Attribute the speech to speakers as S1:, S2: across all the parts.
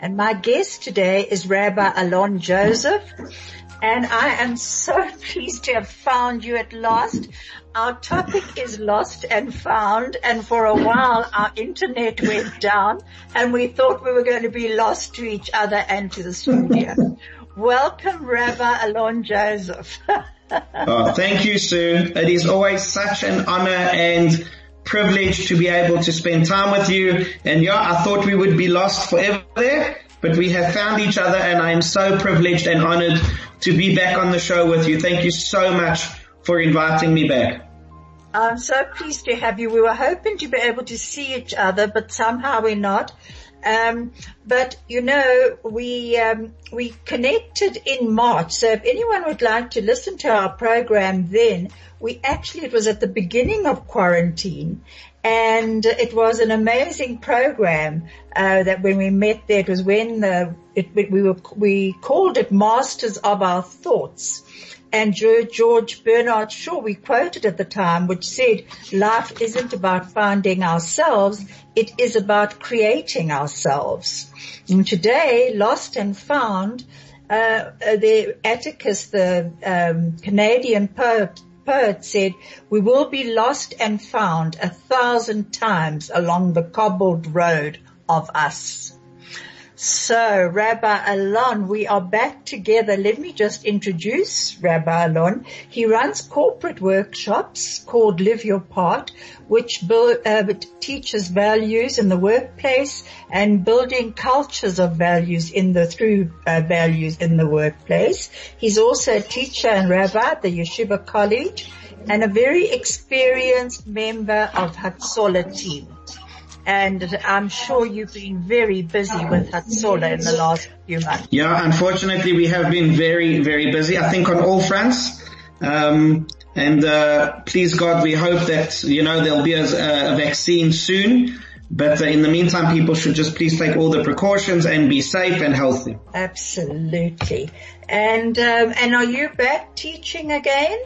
S1: and my guest today is Rabbi Alon Joseph and I am so pleased to have found you at last. Our topic is lost and found and for a while our internet went down and we thought we were going to be lost to each other and to the studio. Welcome Rabbi Alon Joseph.
S2: oh, thank you Sue. It is always such an honor and privilege to be able to spend time with you. And yeah, I thought we would be lost forever there, but we have found each other and I am so privileged and honored to be back on the show with you. Thank you so much for inviting me back.
S1: I'm so pleased to have you. We were hoping to be able to see each other, but somehow we're not. Um, but you know, we um, we connected in March. So if anyone would like to listen to our program, then we actually it was at the beginning of quarantine, and it was an amazing program uh, that when we met there, it was when the it, we were we called it Masters of Our Thoughts. And George Bernard Shaw, we quoted at the time, which said, life isn't about finding ourselves, it is about creating ourselves. And today, Lost and Found, uh, uh the Atticus, the um, Canadian poet, poet said, we will be lost and found a thousand times along the cobbled road of us. So Rabbi Alon, we are back together. Let me just introduce Rabbi Alon. He runs corporate workshops called Live Your Part, which build, uh, teaches values in the workplace and building cultures of values in the, through uh, values in the workplace. He's also a teacher and rabbi at the Yeshiva College and a very experienced member of Hatzolah team and I'm sure you've been very busy with Hatzolah in the last few months.
S2: Yeah, unfortunately we have been very, very busy. I think on all fronts. Um, and uh, please God, we hope that you know there'll be a, a vaccine soon. But uh, in the meantime, people should just please take all the precautions and be safe and healthy.
S1: Absolutely. And um, and are you back teaching again?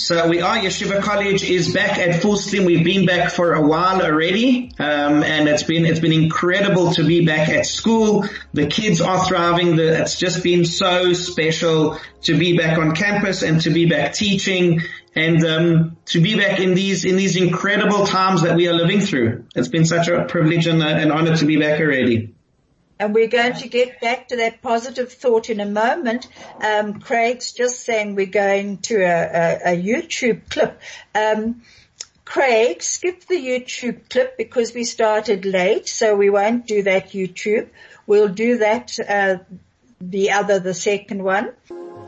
S2: So we are, Yeshiva College is back at full steam. We've been back for a while already. Um, and it's been, it's been incredible to be back at school. The kids are thriving. The, it's just been so special to be back on campus and to be back teaching and, um, to be back in these, in these incredible times that we are living through. It's been such a privilege and a, an honor to be back already.
S1: And we're going to get back to that positive thought in a moment. Um, Craig's just saying we're going to a, a, a YouTube clip. Um, Craig, skip the YouTube clip because we started late, so we won't do that YouTube. We'll do that, uh, the other, the second one.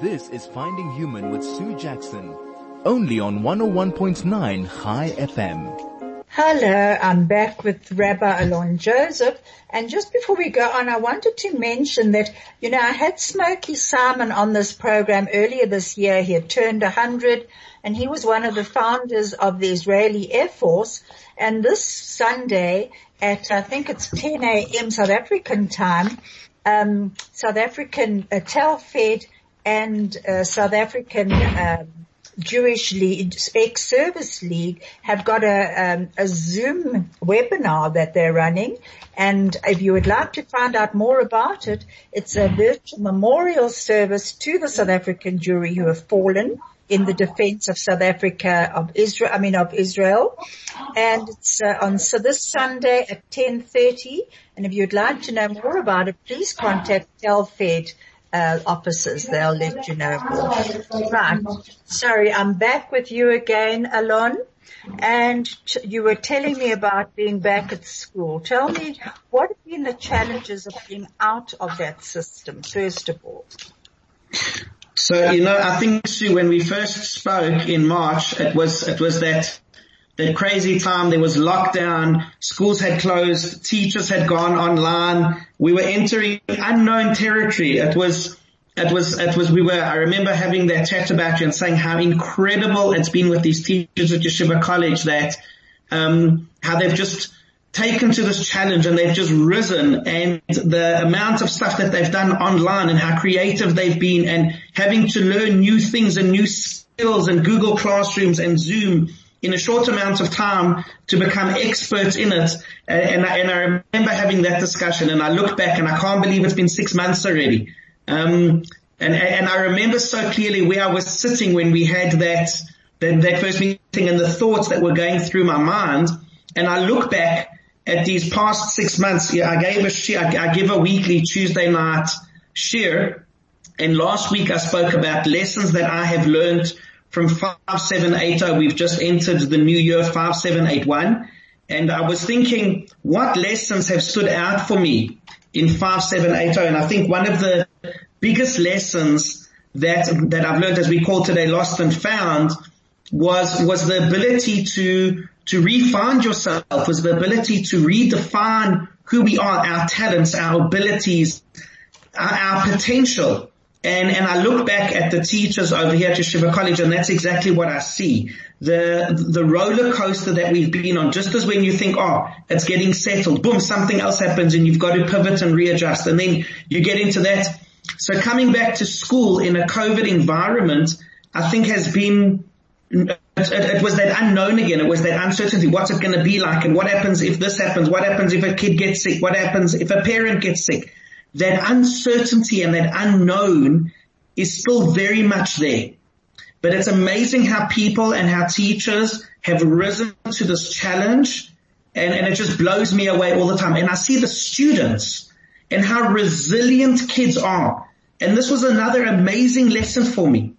S3: This is Finding Human with Sue Jackson, only on 101.9 Chai FM.
S1: Hello, I'm back with Rabbi Alon Joseph. And just before we go on, I wanted to mention that, you know, I had Smokey Simon on this program earlier this year. He had turned 100 and he was one of the founders of the Israeli Air Force. And this Sunday at, I think it's 10 a.m. South African time, um, South African uh, Telfed and uh, South African um, Jewish League, ex-service league have got a, um, a Zoom webinar that they're running. And if you would like to find out more about it, it's a virtual memorial service to the South African Jewry who have fallen in the defense of South Africa, of Israel, I mean of Israel. And it's uh, on so this Sunday at 10.30. And if you'd like to know more about it, please contact Telfed uh, officers. They'll let you know Right. Sorry, I'm back with you again, Alon. And you were telling me about being back at school. Tell me, what have been the challenges of being out of that system, first of all?
S2: So, you know, I think, Sue, when we first spoke in March, it was, it was that that crazy time. There was lockdown. Schools had closed. Teachers had gone online. We were entering unknown territory. It was, it was, it was, we were, I remember having that chat about you and saying how incredible it's been with these teachers at Yeshiva College that, um, how they've just taken to this challenge and they've just risen and the amount of stuff that they've done online and how creative they've been and having to learn new things and new skills and Google Classrooms and Zoom in a short amount of time to become experts in it. And, I, and I remember having that discussion and I look back and I can't believe it's been six months already. Um, and, and I remember so clearly where I was sitting when we had that, that, that first meeting and the thoughts that were going through my mind. And I look back at these past six months. Yeah, I gave a share, I, I give a weekly Tuesday night share. And last week I spoke about lessons that I have learned from 5780. We've just entered the new year 5781. And I was thinking what lessons have stood out for me in 5780. And I think one of the biggest lessons that, that I've learned as we call today lost and found was, was the ability to, to refine yourself, was the ability to redefine who we are, our talents, our abilities, our, our potential. And, and I look back at the teachers over here at Yeshiva College and that's exactly what I see. The, the roller coaster that we've been on, just as when you think, oh, it's getting settled, boom, something else happens and you've got to pivot and readjust and then you get into that. So coming back to school in a COVID environment, I think has been, it, it, was that unknown again. It was that uncertainty. What's it going to be like? And what happens if this happens? What happens if a kid gets sick? What happens if a parent gets sick? That uncertainty and that unknown is still very much there. But it's amazing how people and how teachers have risen to this challenge and, and it just blows me away all the time. And I see the students and how resilient kids are. And this was another amazing lesson for me.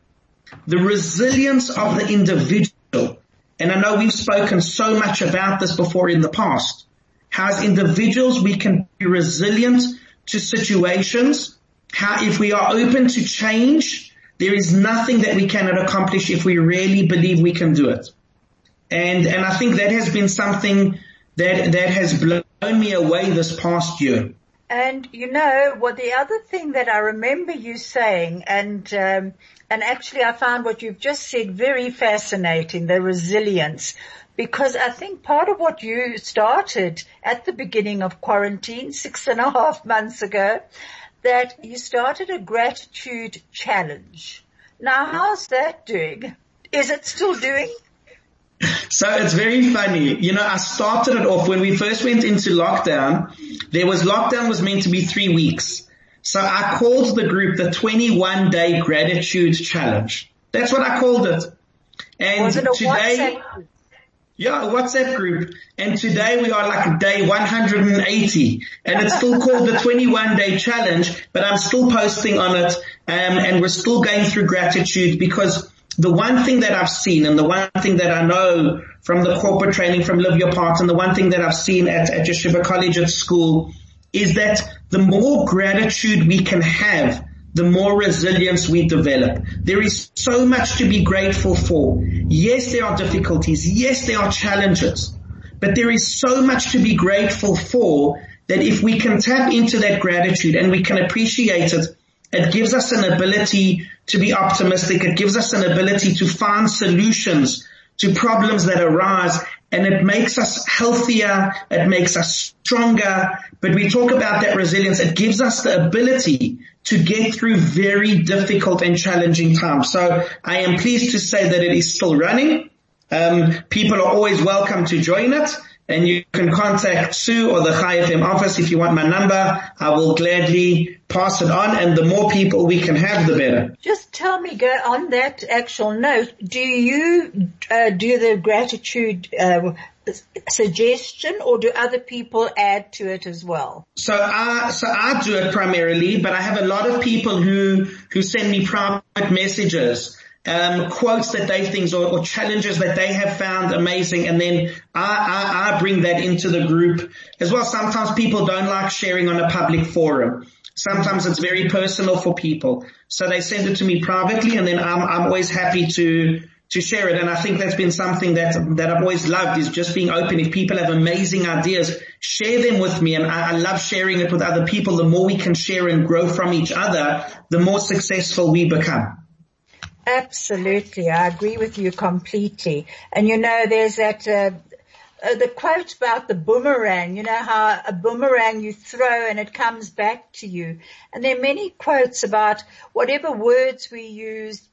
S2: The resilience of the individual. And I know we've spoken so much about this before in the past. How as individuals we can be resilient to situations, how if we are open to change, there is nothing that we cannot accomplish if we really believe we can do it. And, and I think that has been something that, that has blown me away this past year.
S1: And you know what? The other thing that I remember you saying, and um, and actually I found what you've just said very fascinating. The resilience, because I think part of what you started at the beginning of quarantine six and a half months ago, that you started a gratitude challenge. Now how's that doing? Is it still doing?
S2: So it's very funny. You know, I started it off when we first went into lockdown. There was lockdown was meant to be three weeks. So I called the group the 21 day gratitude challenge. That's what I called it.
S1: And was it today, WhatsApp?
S2: Yeah, WhatsApp group. And today we are like day 180 and it's still called the 21 day challenge, but I'm still posting on it. Um, and we're still going through gratitude because the one thing that I've seen and the one thing that I know from the corporate training from Live Your Part and the one thing that I've seen at, at Yeshiva College at school is that the more gratitude we can have, the more resilience we develop. There is so much to be grateful for. Yes, there are difficulties. Yes, there are challenges, but there is so much to be grateful for that if we can tap into that gratitude and we can appreciate it, it gives us an ability to be optimistic. It gives us an ability to find solutions to problems that arise and it makes us healthier. It makes us stronger. But we talk about that resilience. It gives us the ability to get through very difficult and challenging times. So I am pleased to say that it is still running. Um, people are always welcome to join it and you can contact Sue or the Chai FM office if you want my number. I will gladly pass it on and the more people we can have, the better.
S1: Just tell me, go on that actual note, do you uh, do the gratitude uh, suggestion or do other people add to it as well?
S2: So I, so I do it primarily, but I have a lot of people who, who send me private messages um, quotes that they think or, or, challenges that they have found amazing, and then I, I, I bring that into the group as well. Sometimes people don't like sharing on a public forum. Sometimes it's very personal for people, so they send it to me privately, and then I'm I'm always happy to to share it. And I think that's been something that, that I've always loved is just being open. If people have amazing ideas, share them with me. And I, I love sharing it with other people. The more we can share and grow from each other, the more successful we become.
S1: Absolutely. I agree with you completely. And you know, there's that, uh, uh, the quote about the boomerang, you know how a boomerang you throw and it comes back to you. And there are many quotes about whatever words we use,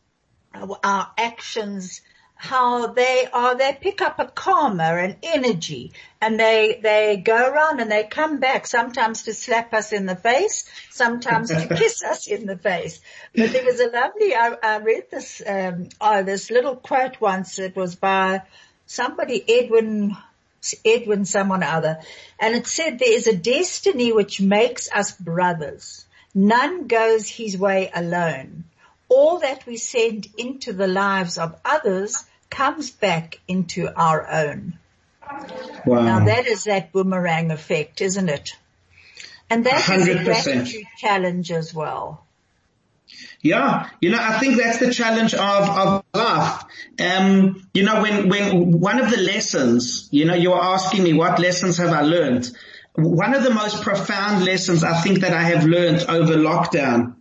S1: our actions, how they are, they pick up a karma, an energy, and they, they go around and they come back, sometimes to slap us in the face, sometimes to kiss us in the face. But there was a lovely, I, I read this, um, oh, this little quote once, it was by somebody, Edwin, Edwin someone other, and it said there is a destiny which makes us brothers. None goes his way alone. All that we send into the lives of others comes back into our own. Wow. Now that is that boomerang effect, isn't it? And that 100%. is a gratitude challenge as well.
S2: Yeah, you know, I think that's the challenge of, of life. Um, you know, when, when one of the lessons, you know, you're asking me what lessons have I learned? One of the most profound lessons I think that I have learned over lockdown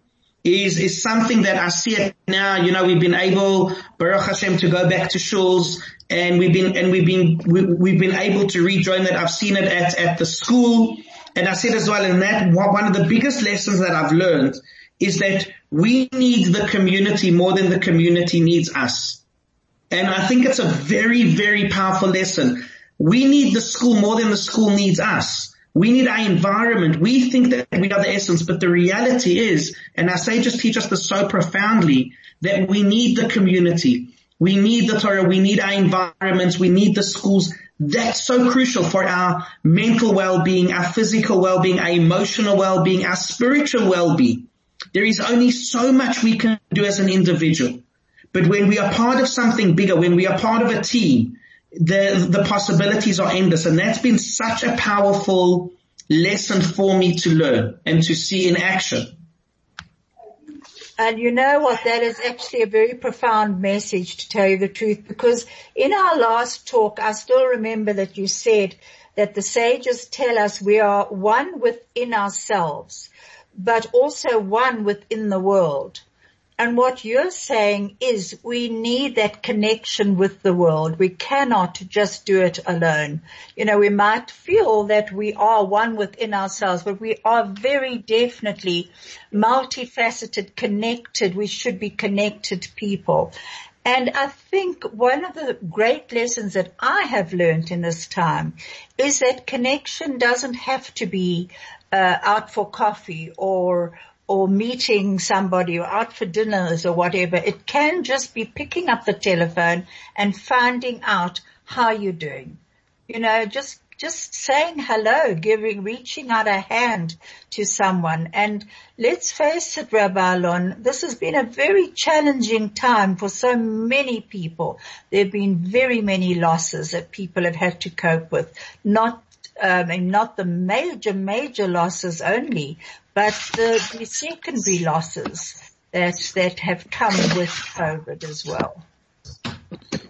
S2: is, is something that I see it now. You know, we've been able, Baruch Hashem, to go back to shuls and we've been, and we've been, we, we've been able to rejoin that. I've seen it at, at the school and I said as well in that one of the biggest lessons that I've learned is that we need the community more than the community needs us. And I think it's a very, very powerful lesson. We need the school more than the school needs us. We need our environment. We think that we are the essence, but the reality is, and our sages teach us this so profoundly, that we need the community. We need the Torah. We need our environments. We need the schools. That's so crucial for our mental well-being, our physical well-being, our emotional well-being, our spiritual well-being. There is only so much we can do as an individual. But when we are part of something bigger, when we are part of a team, the, the possibilities are endless. And that's been such a powerful lesson for me to learn and to see in action.
S1: And you know what? That is actually a very profound message to tell you the truth because in our last talk, I still remember that you said that the sages tell us we are one within ourselves but also one within the world. And what you're saying is we need that connection with the world. We cannot just do it alone. You know, we might feel that we are one within ourselves, but we are very definitely multifaceted, connected. We should be connected people. And I think one of the great lessons that I have learned in this time is that connection doesn't have to be uh, out for coffee or or meeting somebody or out for dinners or whatever. It can just be picking up the telephone and finding out how you're doing. You know, just just saying hello, giving, reaching out a hand to someone. And let's face it, Rabbi Alon, this has been a very challenging time for so many people. There have been very many losses that people have had to cope with, not um, and not the major, major losses only, but the, the secondary losses that, that have come with COVID as well.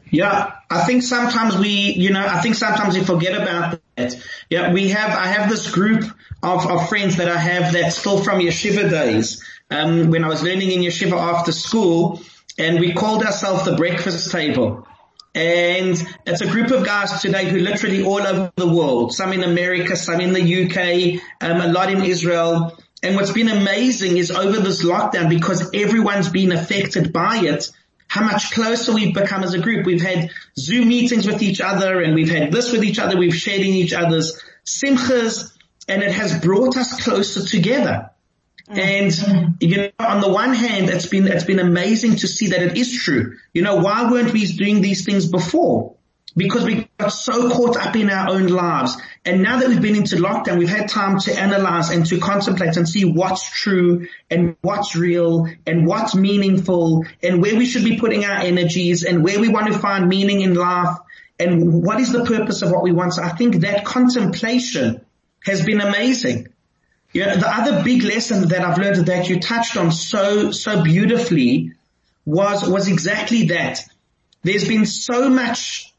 S2: Yeah, I think sometimes we, you know, I think sometimes we forget about that. Yeah, we have, I have this group of, of friends that I have that's still from yeshiva days. Um, when I was learning in yeshiva after school and we called ourselves the breakfast table. And it's a group of guys today who literally all over the world, some in America, some in the UK, um, a lot in Israel. And what's been amazing is over this lockdown, because everyone's been affected by it, how much closer we've become as a group. We've had Zoom meetings with each other and we've had this with each other. We've shared in each other's simchas and it has brought us closer together. And you know, on the one hand, it's been it's been amazing to see that it is true. You know, why weren't we doing these things before? Because we got so caught up in our own lives. And now that we've been into lockdown, we've had time to analyze and to contemplate and see what's true and what's real and what's meaningful and where we should be putting our energies and where we want to find meaning in life and what is the purpose of what we want. So I think that contemplation has been amazing. Yeah, the other big lesson that I've learned that you touched on so, so beautifully was, was exactly that. there's been so much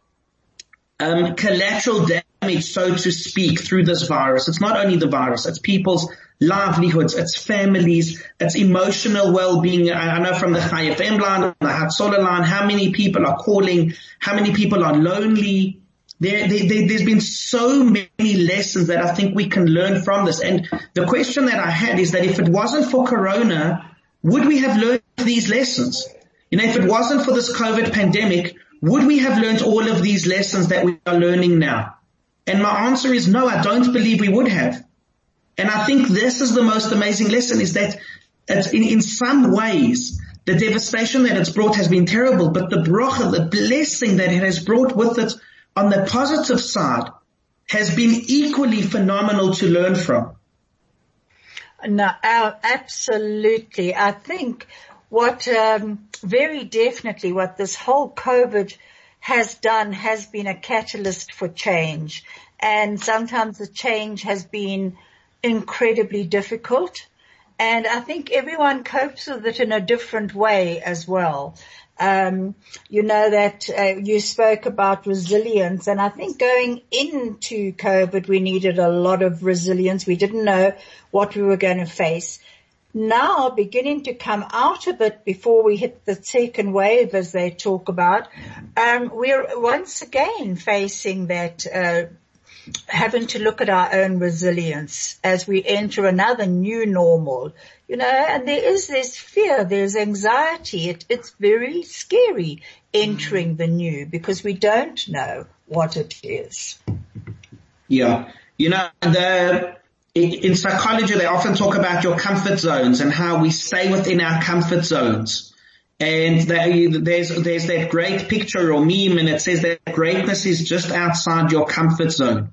S2: um, collateral damage, so to speak, through this virus. It's not only the virus, it's people's livelihoods, it's families, it's emotional well-being. I know from the Chai FM line, the Hatzola line, how many people are calling, how many people are lonely. There, there, there, there's been so many lessons that I think we can learn from this. And the question that I had is that if it wasn't for Corona, would we have learned these lessons? You know, if it wasn't for this COVID pandemic, would we have learned all of these lessons that we are learning now? And my answer is no, I don't believe we would have. And I think this is the most amazing lesson is that in, in some ways, the devastation that it's brought has been terrible, but the bracha, the blessing that it has brought with it on the positive side has been equally phenomenal to learn from.
S1: No, absolutely. I think what um, very definitely what this whole COVID has done has been a catalyst for change, and sometimes the change has been incredibly difficult. And I think everyone copes with it in a different way as well. Um, you know that uh, you spoke about resilience, and I think going into COVID, we needed a lot of resilience. We didn't know what we were going to face now beginning to come out of it before we hit the second wave as they talk about, um, we're once again facing that, uh, having to look at our own resilience as we enter another new normal, you know, and there is this fear, there's anxiety. It, it's very scary entering the new because we don't know what it is.
S2: Yeah. You know, the, in psychology, they often talk about your comfort zones and how we stay within our comfort zones. And there's, there's that great picture or meme and it says that greatness is just outside your comfort zone.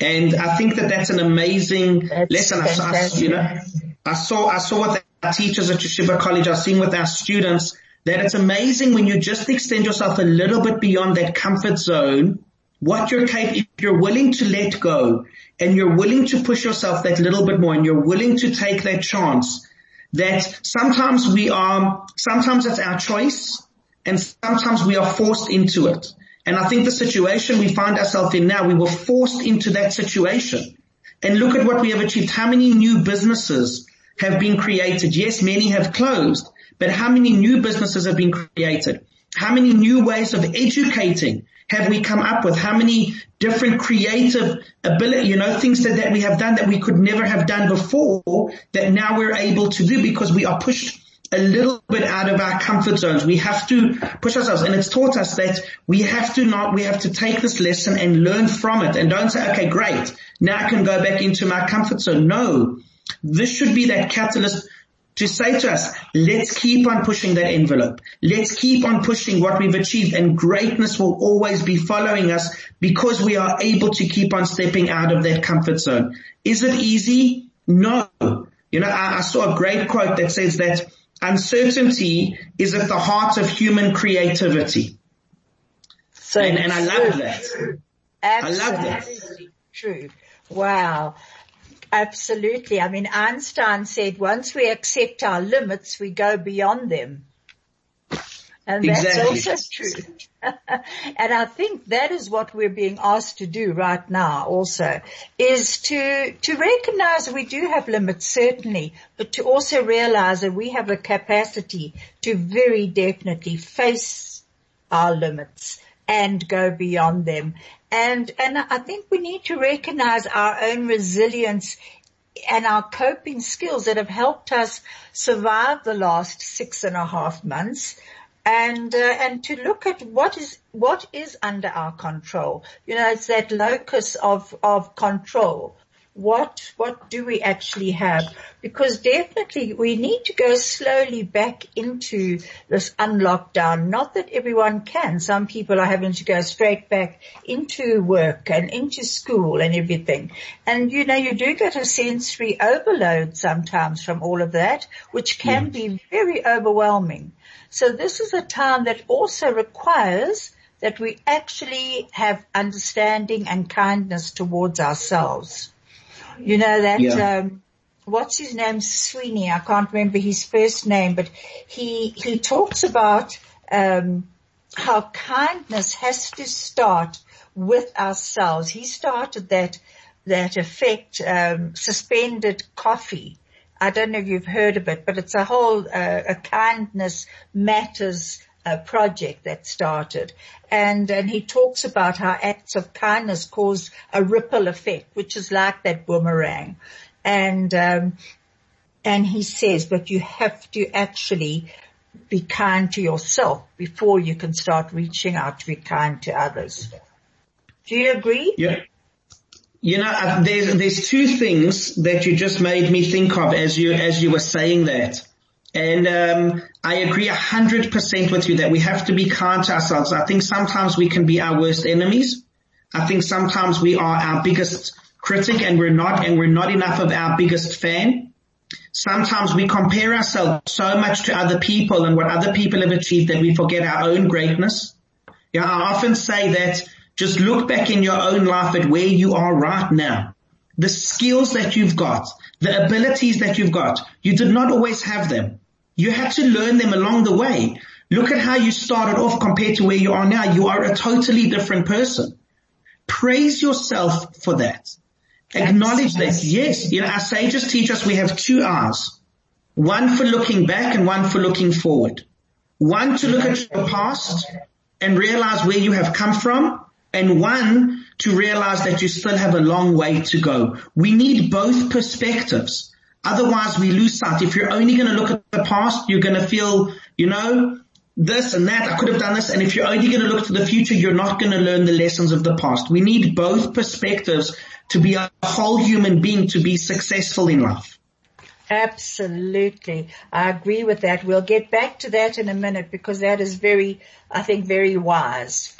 S2: And I think that that's an amazing that's lesson. I, I, you know, I saw, I saw with our teachers at Yeshiva College, are seeing with our students that it's amazing when you just extend yourself a little bit beyond that comfort zone, what you're capable, if you're willing to let go and you're willing to push yourself that little bit more and you're willing to take that chance that sometimes we are, sometimes it's our choice and sometimes we are forced into it. And I think the situation we find ourselves in now, we were forced into that situation. And look at what we have achieved. How many new businesses have been created? Yes, many have closed, but how many new businesses have been created? How many new ways of educating have we come up with? How many different creative ability, you know, things that, that we have done that we could never have done before that now we're able to do because we are pushed a little bit out of our comfort zones. We have to push ourselves and it's taught us that we have to not, we have to take this lesson and learn from it and don't say, okay, great. Now I can go back into my comfort zone. No, this should be that catalyst to say to us, let's keep on pushing that envelope. Let's keep on pushing what we've achieved and greatness will always be following us because we are able to keep on stepping out of that comfort zone. Is it easy? No. You know, I, I saw a great quote that says that uncertainty is at the heart of human creativity. So and, and I love that.
S1: Absolutely I love that. True. Wow. Absolutely. I mean, Einstein said once we accept our limits, we go beyond them. And that's exactly. also true. and I think that is what we're being asked to do right now also is to, to recognize we do have limits certainly, but to also realize that we have a capacity to very definitely face our limits and go beyond them. And, and I think we need to recognize our own resilience and our coping skills that have helped us survive the last six and a half months and uh, and to look at what is what is under our control. You know it's that locus of of control what what do we actually have? Because definitely we need to go slowly back into this unlockdown. Not that everyone can. Some people are having to go straight back into work and into school and everything. And you know, you do get a sensory overload sometimes from all of that, which can be very overwhelming. So this is a time that also requires that we actually have understanding and kindness towards ourselves. You know that, yeah. um, what's his name? Sweeney. I can't remember his first name, but he, he talks about, um, how kindness has to start with ourselves. He started that, that effect, um, suspended coffee. I don't know if you've heard of it, but it's a whole, uh, a kindness matters uh, project that started. And, and he talks about how acts of kindness cause a ripple effect, which is like that boomerang. And, um, and he says, but you have to actually be kind to yourself before you can start reaching out to be kind to others. Do you agree?
S2: Yeah. You know, uh, there's, there's two things that you just made me think of as you, as you were saying that. And, um, I agree a hundred percent with you that we have to be kind to ourselves. I think sometimes we can be our worst enemies. I think sometimes we are our biggest critic and we're not, and we're not enough of our biggest fan. Sometimes we compare ourselves so much to other people and what other people have achieved that we forget our own greatness. Yeah, I often say that just look back in your own life at where you are right now. The skills that you've got, the abilities that you've got, you did not always have them. You had to learn them along the way. Look at how you started off compared to where you are now. You are a totally different person. Praise yourself for that. Acknowledge that. Yes, you know, our sages teach us we have two eyes. One for looking back and one for looking forward. One to look at your past and realize where you have come from and one to realize that you still have a long way to go. We need both perspectives. Otherwise we lose sight. If you're only going to look at the past, you're going to feel, you know, this and that. I could have done this. And if you're only going to look to the future, you're not going to learn the lessons of the past. We need both perspectives to be a whole human being to be successful in life.
S1: Absolutely. I agree with that. We'll get back to that in a minute because that is very, I think very wise.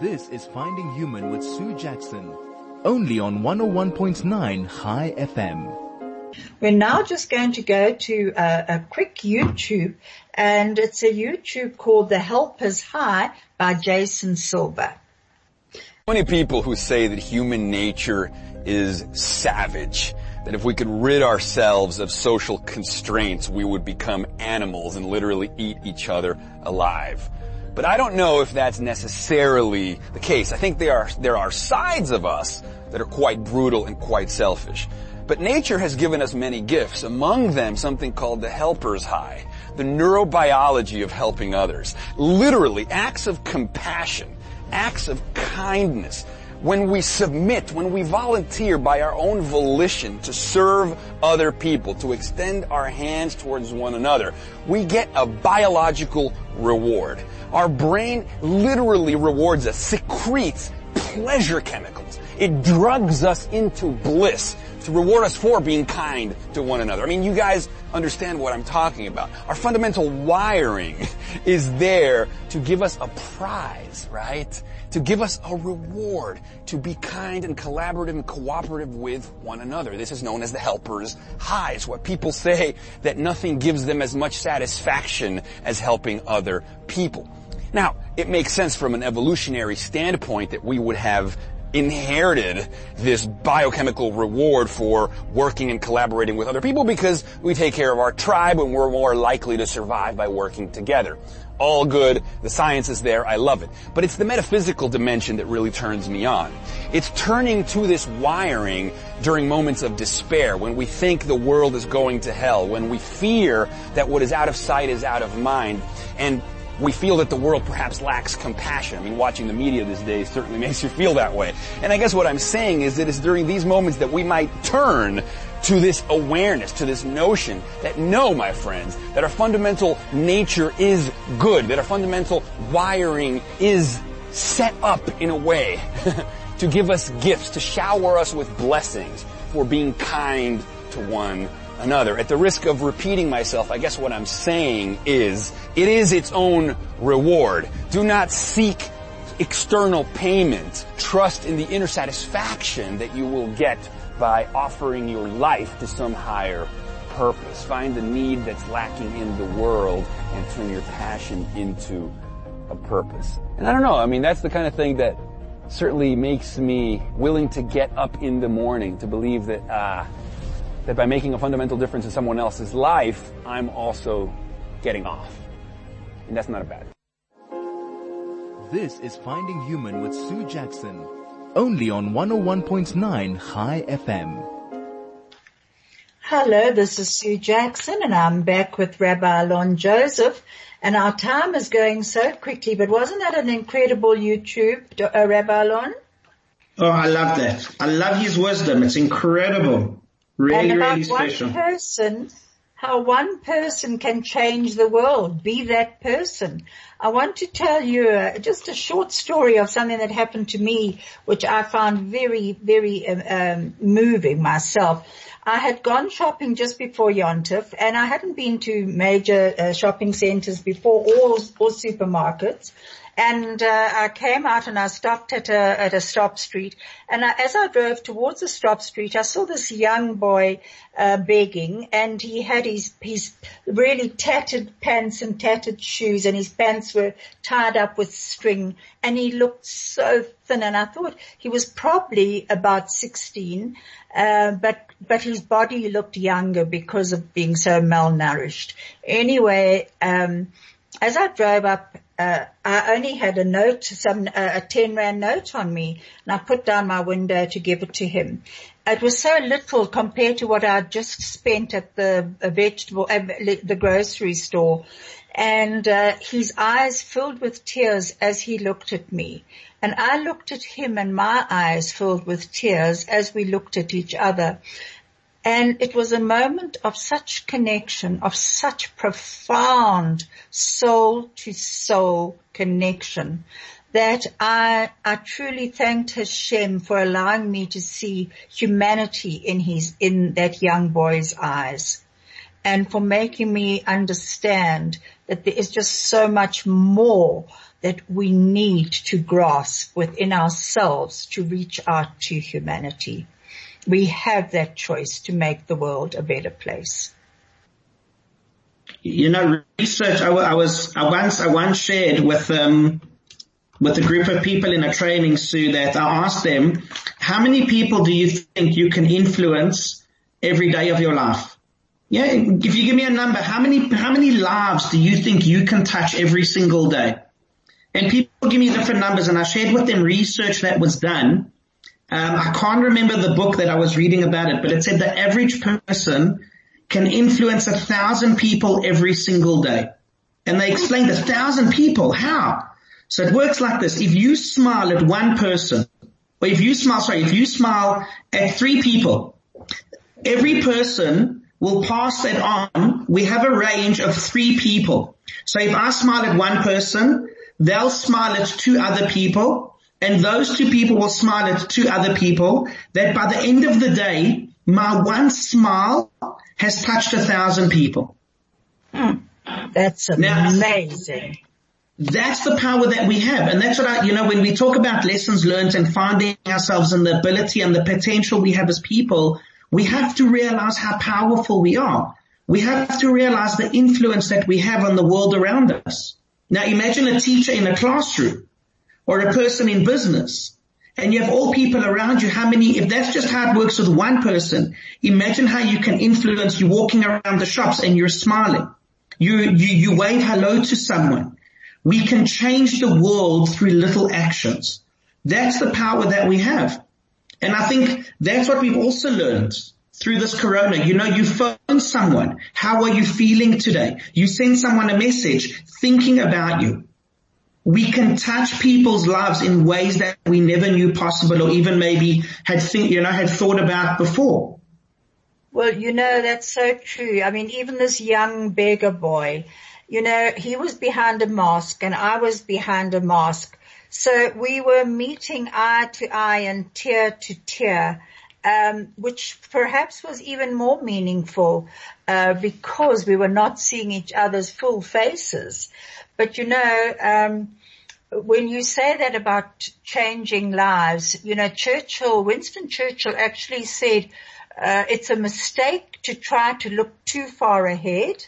S3: This is Finding Human with Sue Jackson. Only on 101.9 Chai FM.
S1: We're now just going to go to a, a, quick YouTube and it's a YouTube called The Helpers High by Jason Silva.
S4: Many people who say that human nature is savage, that if we could rid ourselves of social constraints, we would become animals and literally eat each other alive. But I don't know if that's necessarily the case. I think there are, there are sides of us that are quite brutal and quite selfish. But nature has given us many gifts, among them something called the helper's high, the neurobiology of helping others. Literally, acts of compassion, acts of kindness. When we submit, when we volunteer by our own volition to serve other people, to extend our hands towards one another, we get a biological reward. Our brain literally rewards us, secretes pleasure chemicals. It drugs us into bliss to reward us for being kind to one another. I mean, you guys understand what I'm talking about. Our fundamental wiring is there to give us a prize, right? To give us a reward, to be kind and collaborative and cooperative with one another. This is known as the helper's high. It's what people say that nothing gives them as much satisfaction as helping other people. Now, it makes sense from an evolutionary standpoint that we would have inherited this biochemical reward for working and collaborating with other people because we take care of our tribe and we're more likely to survive by working together. All good. The science is there. I love it. But it's the metaphysical dimension that really turns me on. It's turning to this wiring during moments of despair, when we think the world is going to hell, when we fear that what is out of sight is out of mind, and we feel that the world perhaps lacks compassion. I mean, watching the media these days certainly makes you feel that way. And I guess what I'm saying is that it's during these moments that we might turn to this awareness, to this notion that no, my friends, that our fundamental nature is good, that our fundamental wiring is set up in a way to give us gifts, to shower us with blessings for being kind to one another. At the risk of repeating myself, I guess what I'm saying is, it is its own reward. Do not seek external payment. Trust in the inner satisfaction that you will get by offering your life to some higher purpose. Find the need that's lacking in the world and turn your passion into a purpose. And I don't know, I mean, that's the kind of thing that certainly makes me willing to get up in the morning to believe that, ah, that by making a fundamental difference in someone else's life, I'm also getting off. And that's not a bad
S3: This is Finding Human with Sue Jackson. Only on 101.9 Chai FM.
S1: Hello, this is Sue Jackson and I'm back with Rabbi Alon Joseph and our time is going so quickly, but wasn't that an incredible YouTube, uh, Rabbi Alon?
S2: Oh, I love that. I love his wisdom. It's incredible. Really,
S1: and about
S2: really special.
S1: One person, how one person can change the world. Be that person. I want to tell you uh, just a short story of something that happened to me, which I found very, very um, um, moving myself. I had gone shopping just before Yontif and I hadn't been to major uh, shopping centers before or, or supermarkets. And uh, I came out and I stopped at a at a stop street. And I, as I drove towards the stop street, I saw this young boy uh, begging, and he had his his really tattered pants and tattered shoes, and his pants were tied up with string, and he looked so thin. And I thought he was probably about sixteen, uh, but but his body looked younger because of being so malnourished. Anyway. Um, as I drove up, uh, I only had a note, some, uh, a 10 rand note on me and I put down my window to give it to him. It was so little compared to what I'd just spent at the vegetable, uh, the grocery store and uh, his eyes filled with tears as he looked at me. And I looked at him and my eyes filled with tears as we looked at each other. And it was a moment of such connection, of such profound soul to soul connection that I, I truly thanked Hashem for allowing me to see humanity in his, in that young boy's eyes and for making me understand that there is just so much more that we need to grasp within ourselves to reach out to humanity we have that choice to make the world a better place.
S2: You know, research. I, I was I once I once shared with um with a group of people in a training, Sue, that I asked them, how many people do you think you can influence every day of your life? Yeah, if you give me a number, how many how many lives do you think you can touch every single day? And people give me different numbers, and I shared with them research that was done um, I can't remember the book that I was reading about it, but it said the average person can influence a thousand people every single day. And they explained a thousand people. How? So it works like this. If you smile at one person, or if you smile, sorry, if you smile at three people, every person will pass that on. We have a range of three people. So if I smile at one person, they'll smile at two other people and those two people will smile at two other people that by the end of the day, my one smile has touched a thousand people.
S1: Hmm. That's amazing.
S2: Now, that's the power that we have. And that's what I, you know, when we talk about lessons learned and finding ourselves and the ability and the potential we have as people, we have to realize how powerful we are. We have to realize the influence that we have on the world around us. Now imagine a teacher in a classroom or a person in business and you have all people around you, how many, if that's just how it works with one person, imagine how you can influence you walking around the shops and you're smiling. You, you, you wave hello to someone. We can change the world through little actions. That's the power that we have. And I think that's what we've also learned through this corona. You know, you phone someone. How are you feeling today? You send someone a message thinking about you we can touch people's lives in ways that we never knew possible or even maybe had think, you know, had thought about before.
S1: Well, you know, that's so true. I mean, even this young beggar boy, you know, he was behind a mask and I was behind a mask. So we were meeting eye to eye and tear to tear. Um, which perhaps was even more meaningful uh, because we were not seeing each other's full faces. But you know, um, when you say that about changing lives, you know, Churchill, Winston Churchill actually said, uh, it's a mistake to try to look too far ahead.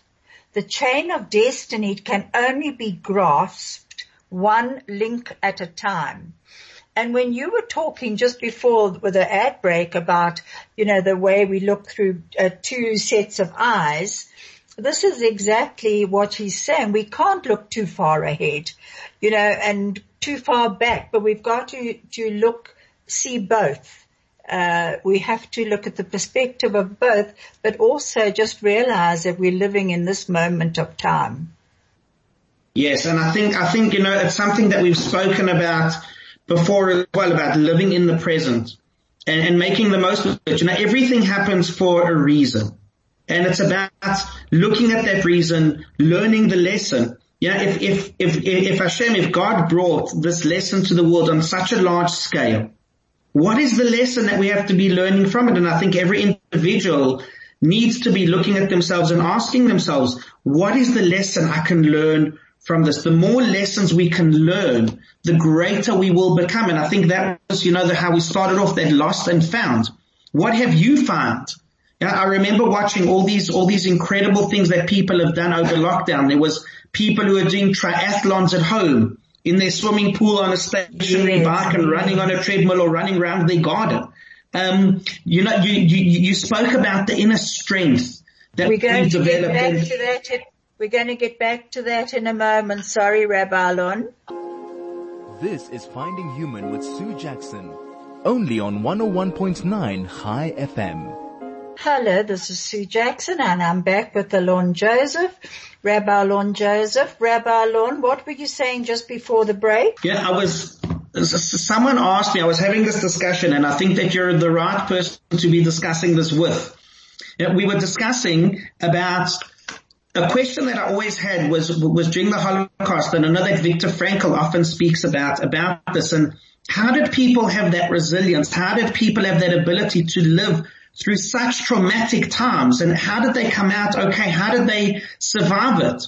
S1: The chain of destiny can only be grasped one link at a time. And when you were talking just before with the ad break about, you know, the way we look through uh, two sets of eyes, this is exactly what he's saying. We can't look too far ahead, you know, and too far back, but we've got to, to look, see both. Uh, we have to look at the perspective of both, but also just realize that we're living in this moment of time.
S2: Yes, and I think, I think, you know, it's something that we've spoken about before as well, about living in the present and, and making the most of it. You know, everything happens for a reason. And it's about looking at that reason, learning the lesson. You know, if, if, if, if Hashem, if God brought this lesson to the world on such a large scale, what is the lesson that we have to be learning from it? And I think every individual needs to be looking at themselves and asking themselves, what is the lesson I can learn from this? The more lessons we can learn, the greater we will become. And I think that was, you know, the, how we started off that lost and found. What have you found? Yeah, I remember watching all these, all these incredible things that people have done over lockdown. There was people who are doing triathlons at home in their swimming pool on a stationary yes. bike and running on a treadmill or running around their garden. Um, you know, you, you, you spoke about the inner strength that
S1: going to get back to that. We're going to get back to that in a moment. Sorry, Rabbi Alon.
S3: This is Finding Human with Sue Jackson, only on 101.9 Chai FM.
S1: Hello, this is Sue Jackson and I'm back with Alon Joseph, Rabbi Alon Joseph. Rabbi Alon, what were you saying just before the break?
S2: Yeah, I was, someone asked me, I was having this discussion and I think that you're the right person to be discussing this with. we were discussing about a question that I always had was, was during the Holocaust and I know that Viktor Frankl often speaks about, about this and how did people have that resilience? How did people have that ability to live through such traumatic times and how did they come out okay? How did they survive it?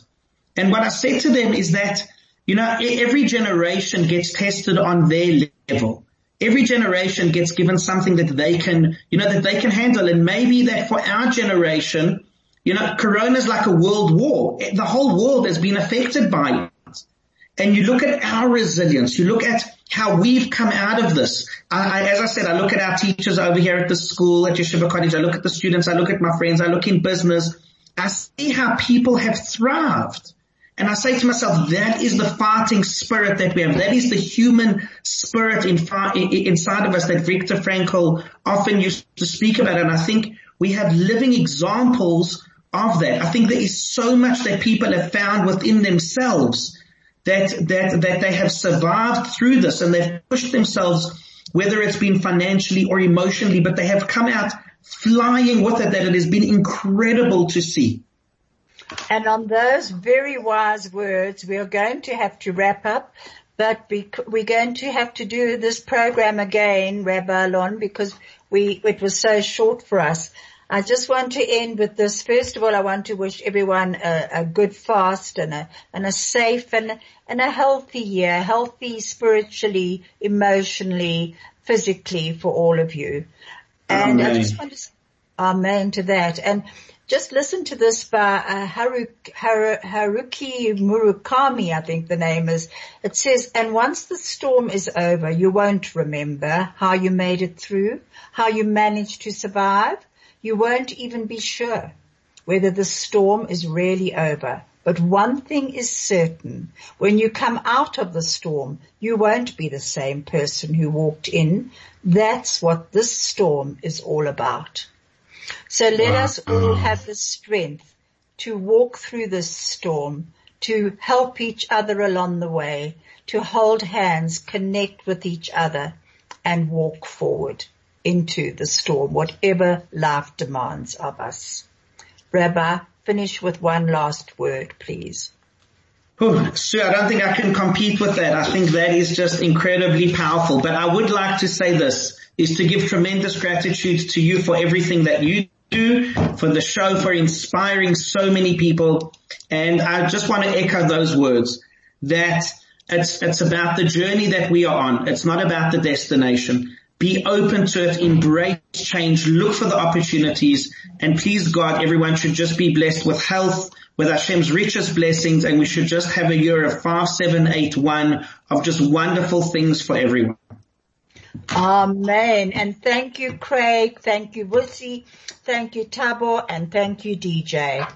S2: And what I said to them is that, you know, every generation gets tested on their level. Every generation gets given something that they can, you know, that they can handle. And maybe that for our generation, you know, Corona is like a world war. The whole world has been affected by it. And you look at our resilience, you look at how we've come out of this. I, I, as I said, I look at our teachers over here at the school at Yeshiva College. I look at the students. I look at my friends. I look in business. I see how people have thrived. And I say to myself, that is the fighting spirit that we have. That is the human spirit in, inside of us that Viktor Frankl often used to speak about. And I think we have living examples of that. I think there is so much that people have found within themselves that, that, that they have survived through this and they've pushed themselves, whether it's been financially or emotionally, but they have come out flying with it that it has been incredible to see.
S1: And on those very wise words, we are going to have to wrap up, but we're going to have to do this program again, Rabbi Alon, because we, it was so short for us. I just want to end with this. First of all, I want to wish everyone a, a good fast and a, and a safe and, and a healthy year, healthy spiritually, emotionally, physically for all of you. And amen. I just want to, say amen to that. And just listen to this by uh, Haruki, Haruki Murakami, I think the name is. It says, and once the storm is over, you won't remember how you made it through, how you managed to survive, you won't even be sure whether the storm is really over. But one thing is certain. When you come out of the storm, you won't be the same person who walked in. That's what this storm is all about. So let wow. us all have the strength to walk through this storm, to help each other along the way, to hold hands, connect with each other and walk forward into the storm, whatever life demands of us. Rabbi, finish with one last word, please.
S2: Oh, sure. I don't think I can compete with that. I think that is just incredibly powerful. But I would like to say this is to give tremendous gratitude to you for everything that you do, for the show, for inspiring so many people. And I just want to echo those words that it's, it's about the journey that we are on. It's not about the destination. Be open to it, embrace change, look for the opportunities, and please God, everyone should just be blessed with health, with Hashem's richest blessings, and we should just have a year of 5781 of just wonderful things for everyone.
S1: Amen. And thank you, Craig. Thank you, Wussy. Thank you, Tabo. And thank you, DJ.